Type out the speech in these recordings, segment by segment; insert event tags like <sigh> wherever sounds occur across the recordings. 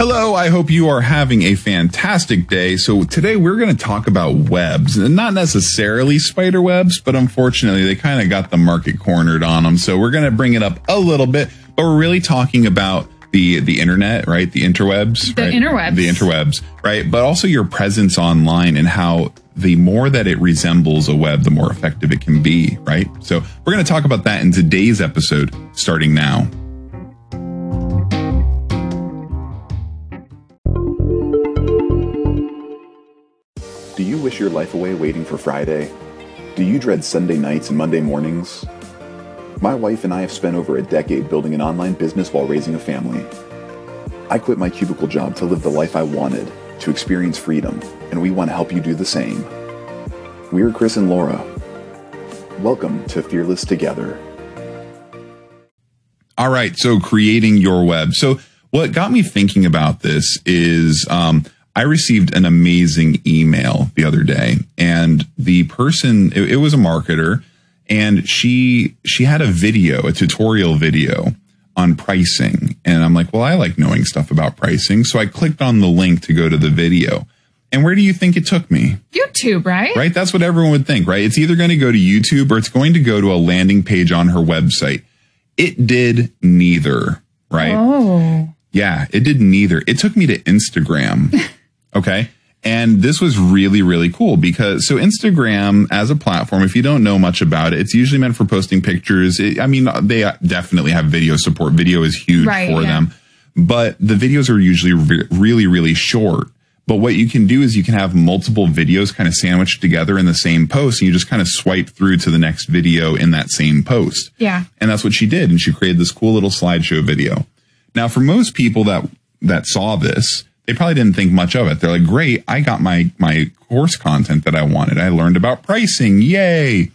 Hello, I hope you are having a fantastic day. So today we're going to talk about webs, and not necessarily spider webs, but unfortunately they kind of got the market cornered on them. So we're going to bring it up a little bit, but we're really talking about the the internet, right? The interwebs, The right? interwebs. the interwebs, right? But also your presence online and how the more that it resembles a web, the more effective it can be, right? So we're going to talk about that in today's episode, starting now. Wish your life away waiting for Friday? Do you dread Sunday nights and Monday mornings? My wife and I have spent over a decade building an online business while raising a family. I quit my cubicle job to live the life I wanted, to experience freedom, and we want to help you do the same. We're Chris and Laura. Welcome to Fearless Together. All right. So creating your web. So what got me thinking about this is um, I received an amazing email the other day, and the person it, it was a marketer, and she she had a video, a tutorial video on pricing, and I'm like, well, I like knowing stuff about pricing, so I clicked on the link to go to the video. And where do you think it took me? YouTube, right? right? That's what everyone would think, right? It's either going to go to YouTube or it's going to go to a landing page on her website. It did neither, right? Oh. Yeah, it did neither. It took me to Instagram. <laughs> okay. And this was really, really cool because so Instagram as a platform, if you don't know much about it, it's usually meant for posting pictures. It, I mean, they definitely have video support. Video is huge Right, for yeah. them, but the videos are usually re- really, really short. But what you can do is you can have multiple videos kind of sandwiched together in the same post and you just kind of swipe through to the next video in that same post. Yeah. And that's what she did. And she created this cool little slideshow video. Now, for most people that, that saw this, they probably didn't think much of it. They're like, great, I got my, my course content that I wanted. I learned about pricing. Yay.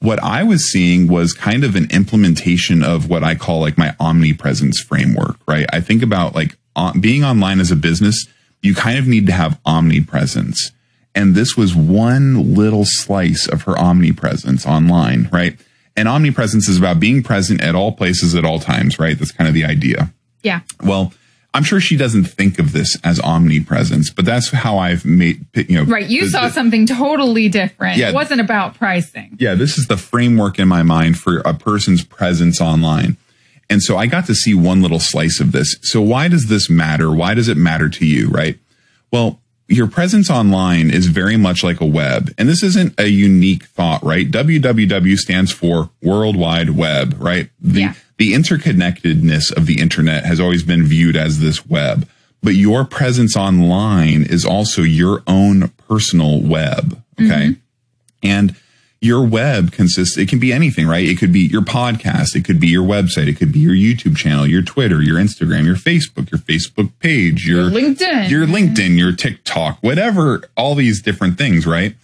What I was seeing was kind of an implementation of what I call like my omnipresence framework, right? I think about like on, being online as a business, you kind of need to have omnipresence. And this was one little slice of her omnipresence online, right? And omnipresence is about being present at all places at all times, right? That's kind of the idea. Yeah. Well, I'm sure she doesn't think of this as omnipresence, but that's how I've made, you know. Right. You the- saw the- something totally different. Yeah. It wasn't about pricing. yeah, this is the framework in my mind for a person's presence online. And so I got to see one little slice of this. So why does this matter? Why does it matter to you, right? Well, your presence online is very much like a web. And this isn't a unique thought, right? www stands for World Wide Web, right? The, Yeah. The interconnectedness of the internet has always been viewed as this web. But your presence online is also your own personal web. Okay. Mm-hmm. And your web consists, it can be anything, right? It could be your podcast. It could be your website. It could be your YouTube channel, your Twitter, your Instagram, your Facebook, your Facebook page, your LinkedIn. your LinkedIn, your TikTok, whatever, all these different things, right?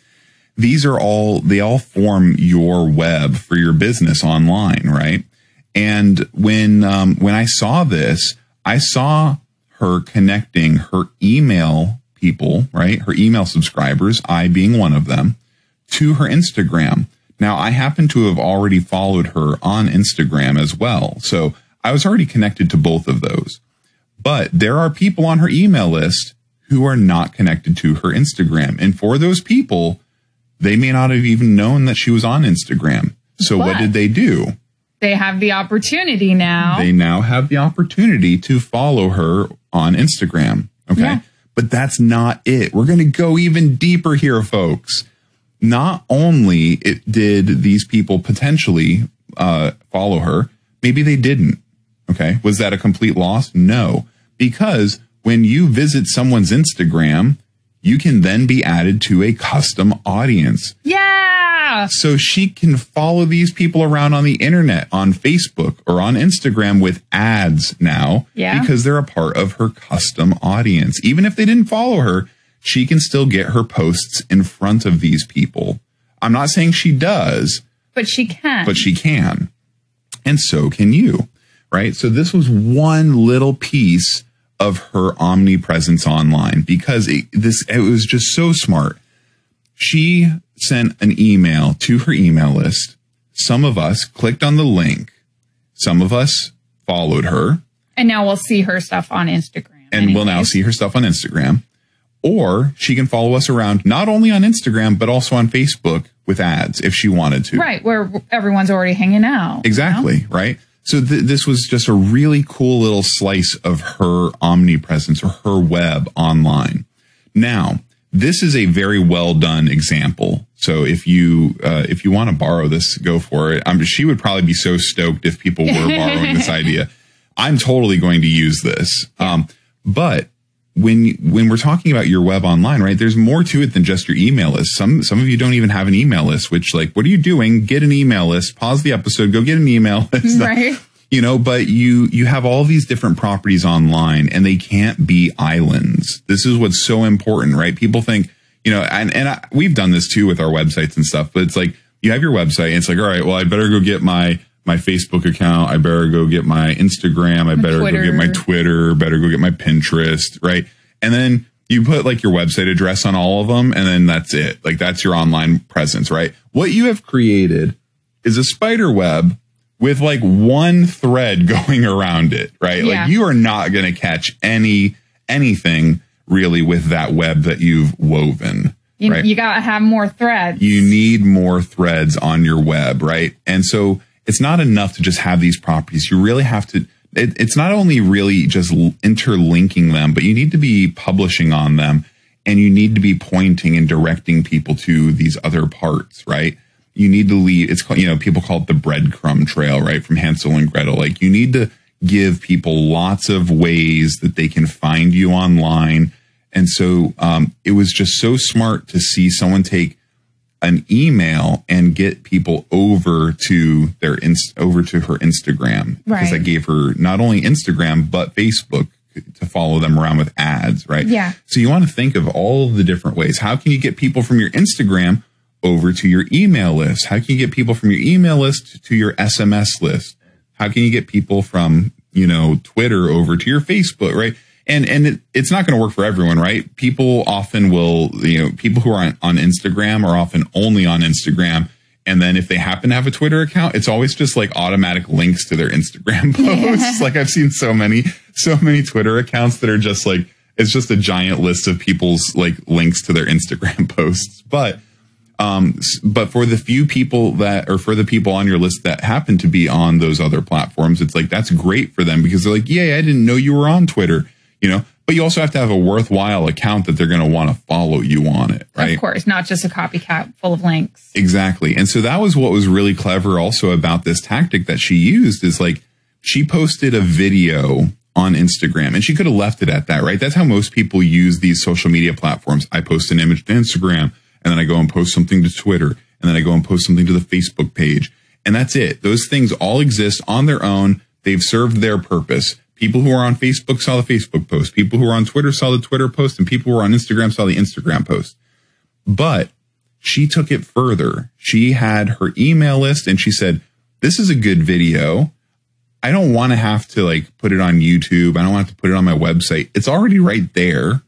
These are all, they all form your web for your business online, right? And when, um, when I saw this, I saw her connecting her email people, right? Her email subscribers, I being one of them, to her Instagram. Now, I happen to have already followed her on Instagram as well. So I was already connected to both of those. But there are people on her email list who are not connected to her Instagram. And for those people, they may not have even known that she was on Instagram. So what did they do? They have the opportunity now. They now have the opportunity to follow her on Instagram. Okay. Yeah. But that's not it. We're going to go even deeper here, folks. Not only it did these people potentially uh, follow her, maybe they didn't. Okay. Was that a complete loss? No, because when you visit someone's Instagram, you can then be added to a custom audience. yeah. So she can follow these people around on the internet, on Facebook or on Instagram with ads now Yeah. because they're a part of her custom audience. Even if they didn't follow her, she can still get her posts in front of these people. I'm not saying she does, But she can. but she can. And so can you, right? So this was one little piece of her omnipresence online because it, this, it was just so smart. She sent an email to her email list. Some of us clicked on the link. Some of us followed her. and now we'll see her stuff on Instagram. and we'll now see her stuff on Instagram. Or she can follow us around not only on Instagram, but also on Facebook with ads if she wanted to. Right, where everyone's already hanging out. you know? Exactly. Right. So th- this was just a really cool little slice of her omnipresence or her web online. Now, this is a very well done example. So if you uh, if you want to borrow this, go for it. Um, she would probably be so stoked if people were <laughs> borrowing this idea. I'm totally going to use this. Um, but when when we're talking about your web online, right? There's more to it than just your email list. Some some of you don't even have an email list. Which like, what are you doing? Get an email list. Pause the episode. Go get an email list. <laughs> Right. You know, but you you have all these different properties online, and they can't be islands. This is what's so important, right? People think, you know, and and I, we've done this too with our websites and stuff. But it's like you have your website, and it's like, all right, well, I better go get my my Facebook account. I better go get my Instagram. I better go get my Twitter. Twitter. Better go get my Pinterest, right? And then you put like your website address on all of them, and then that's it. Like that's your online presence, right? What you have created is a spider web with like one thread <laughs> going around it, right? Yeah. Like you are not going to catch any anything really with that web that you've woven. You, right? you gotta have more threads. you need more threads on your web, right? And so it's not enough to just have these properties. You really have to, it, it's not only really just interlinking them, but you need to be publishing on them and you need to be pointing and directing people to these other parts, right? You need to leave, it's called, you know, people call it the breadcrumb trail, right? From Hansel and Gretel. Like you need to give people lots of ways that they can find you online. And so um, it was just so smart to see someone take an email and get people over to their inst- over to her Instagram because Right. that gave her not only Instagram but Facebook to follow them around with ads, right? Yeah. So you want to think of all the different ways. How can you get people from your Instagram over to your email list? How can you get people from your email list to your SMS list? How can you get people from, you know, Twitter over to your Facebook, right? And and it, it's not going to work for everyone, right? People often will, you know, people who are on, on Instagram are often only on Instagram. And then if they happen to have a Twitter account, it's always just like automatic links to their Instagram <laughs> posts. Like I've seen so many, so many Twitter accounts that are just like, it's just a giant list of people's like links to their Instagram <laughs> posts. But um, but for the few people that, or for the people on your list that happen to be on those other platforms, it's like that's great for them because they're like, "Yay, I didn't know you were on Twitter," you know. But you also have to have a worthwhile account that they're going to want to follow you on it, right? Of course, not just a copycat full of links. Exactly. And so that was what was really clever also about this tactic that she used is like she posted a video on Instagram and she could have left it at that, right? That's how most people use these social media platforms. I post an image to Instagram and then I go and post something to Twitter and then I go and post something to the Facebook page. And that's it. Those things all exist on their own. They've served their purpose. People who are on Facebook saw the Facebook post. People who are on Twitter saw the Twitter post and people who are on Instagram saw the Instagram post. But she took it further. She had her email list and she said, this is a good video. I don't want to have to like put it on YouTube. I don't want to put it on my website. It's already right there.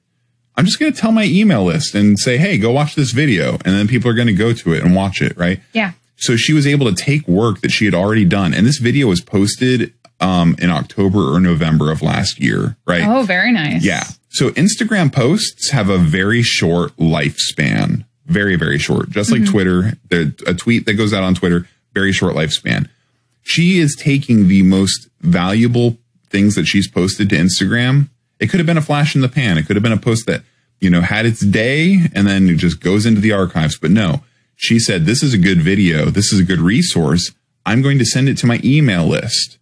I'm just going to tell my email list and say, Hey, go watch this video. And then people are going to go to it and watch it. Right. Yeah. So she was able to take work that she had already done. And this video was posted um, in October or November of last year. Right. Oh, very nice. Yeah. So Instagram posts have a very short lifespan. Very, very short. Just like Twitter, there- a tweet that goes out on Twitter, very short lifespan. She is taking the most valuable things that she's posted to Instagram. It could have been a flash in the pan. It could have been a post that, you know, had its day and then it just goes into the archives. But no, she said, this is a good video. This is a good resource. I'm going to send it to my email list.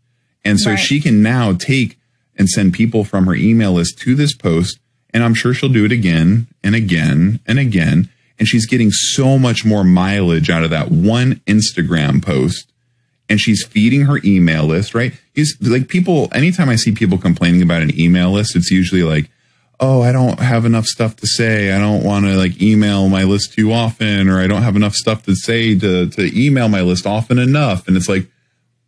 And so Right. she can now take and send people from her email list to this post. And I'm sure she'll do it again and again and again. And she's getting so much more mileage out of that one Instagram post. And she's feeding her email list, right? He's like people, anytime I see people complaining about an email list, it's usually like, oh, I don't have enough stuff to say. I don't want to like email my list too often, or I don't have enough stuff to say to, to email my list often enough. And it's like,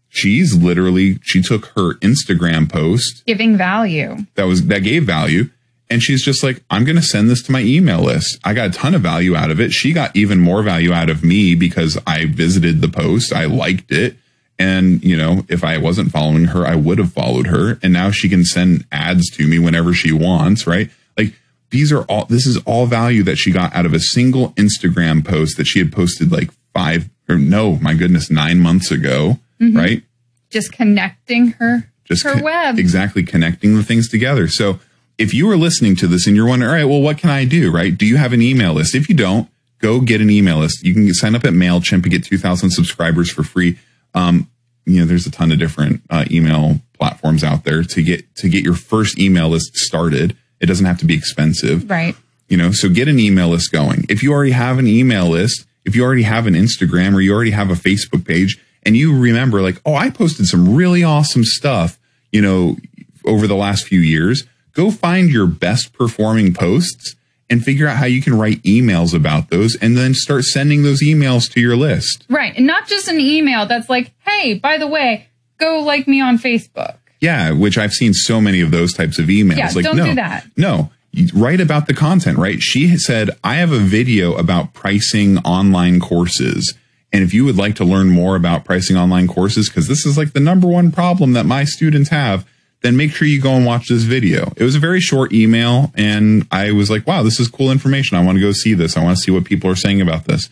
she's literally, she took her Instagram post Giving value. that was, that gave value. And she's just like, I'm going to send this to my email list. I got a ton of value out of it. She got even more value out of me because I visited the post. I liked it. And, you know, if I wasn't following her, I would have followed her. And now she can send ads to me whenever she wants, right? Like these are all, this is all value that she got out of a single Instagram post that she had posted like five or no, my goodness, nine months ago, mm-hmm. right? Just connecting her Just her web. exactly connecting the things together. So if you are listening to this and you're wondering, all right, well, what can I do, right? Do you have an email list? If you don't, go get an email list. You can sign up at MailChimp and get 2,000 subscribers for free. Um, you know, there's a ton of different uh, email platforms out there to get to get your first email list started. It doesn't have to be expensive Right. you know so get an email list going if you already have an email list if you already have an instagram or you already have a facebook page and you remember like oh i posted some really awesome stuff you know over the last few years go find your best performing posts and figure out how you can write emails about those and then start sending those emails to your list Right. And not just an email that's like, hey, by the way, go like me on Facebook. Yeah, which I've seen so many of those types of emails. Yeah, like, don't no, do that. No, write about the content, right? She said, I have a video about pricing online courses. And if you would like to learn more about pricing online courses, because this is like the number one problem that my students have, then make sure you go and watch this video. It was a very short email, and I was like, wow, this is cool information. I want to go see this. I want to see what people are saying about this.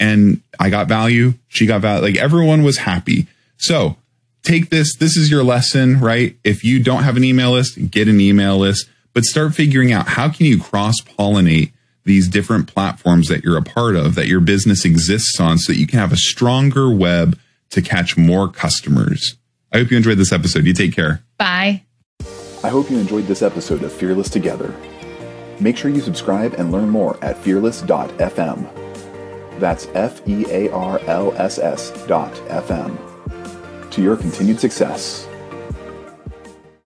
And I got value. She got value. Like everyone was happy. So take this. This is your lesson, right? If you don't have an email list, get an email list, but start figuring out how can you cross pollinate these different platforms that you're a part of, that your business exists on so that you can have a stronger web to catch more customers. I hope you enjoyed this episode. You take care. Bye. I hope you enjoyed this episode of Fearless Together. Make sure you subscribe and learn more at fearless.fm. That's F E A R L S S dot FM. To your continued success.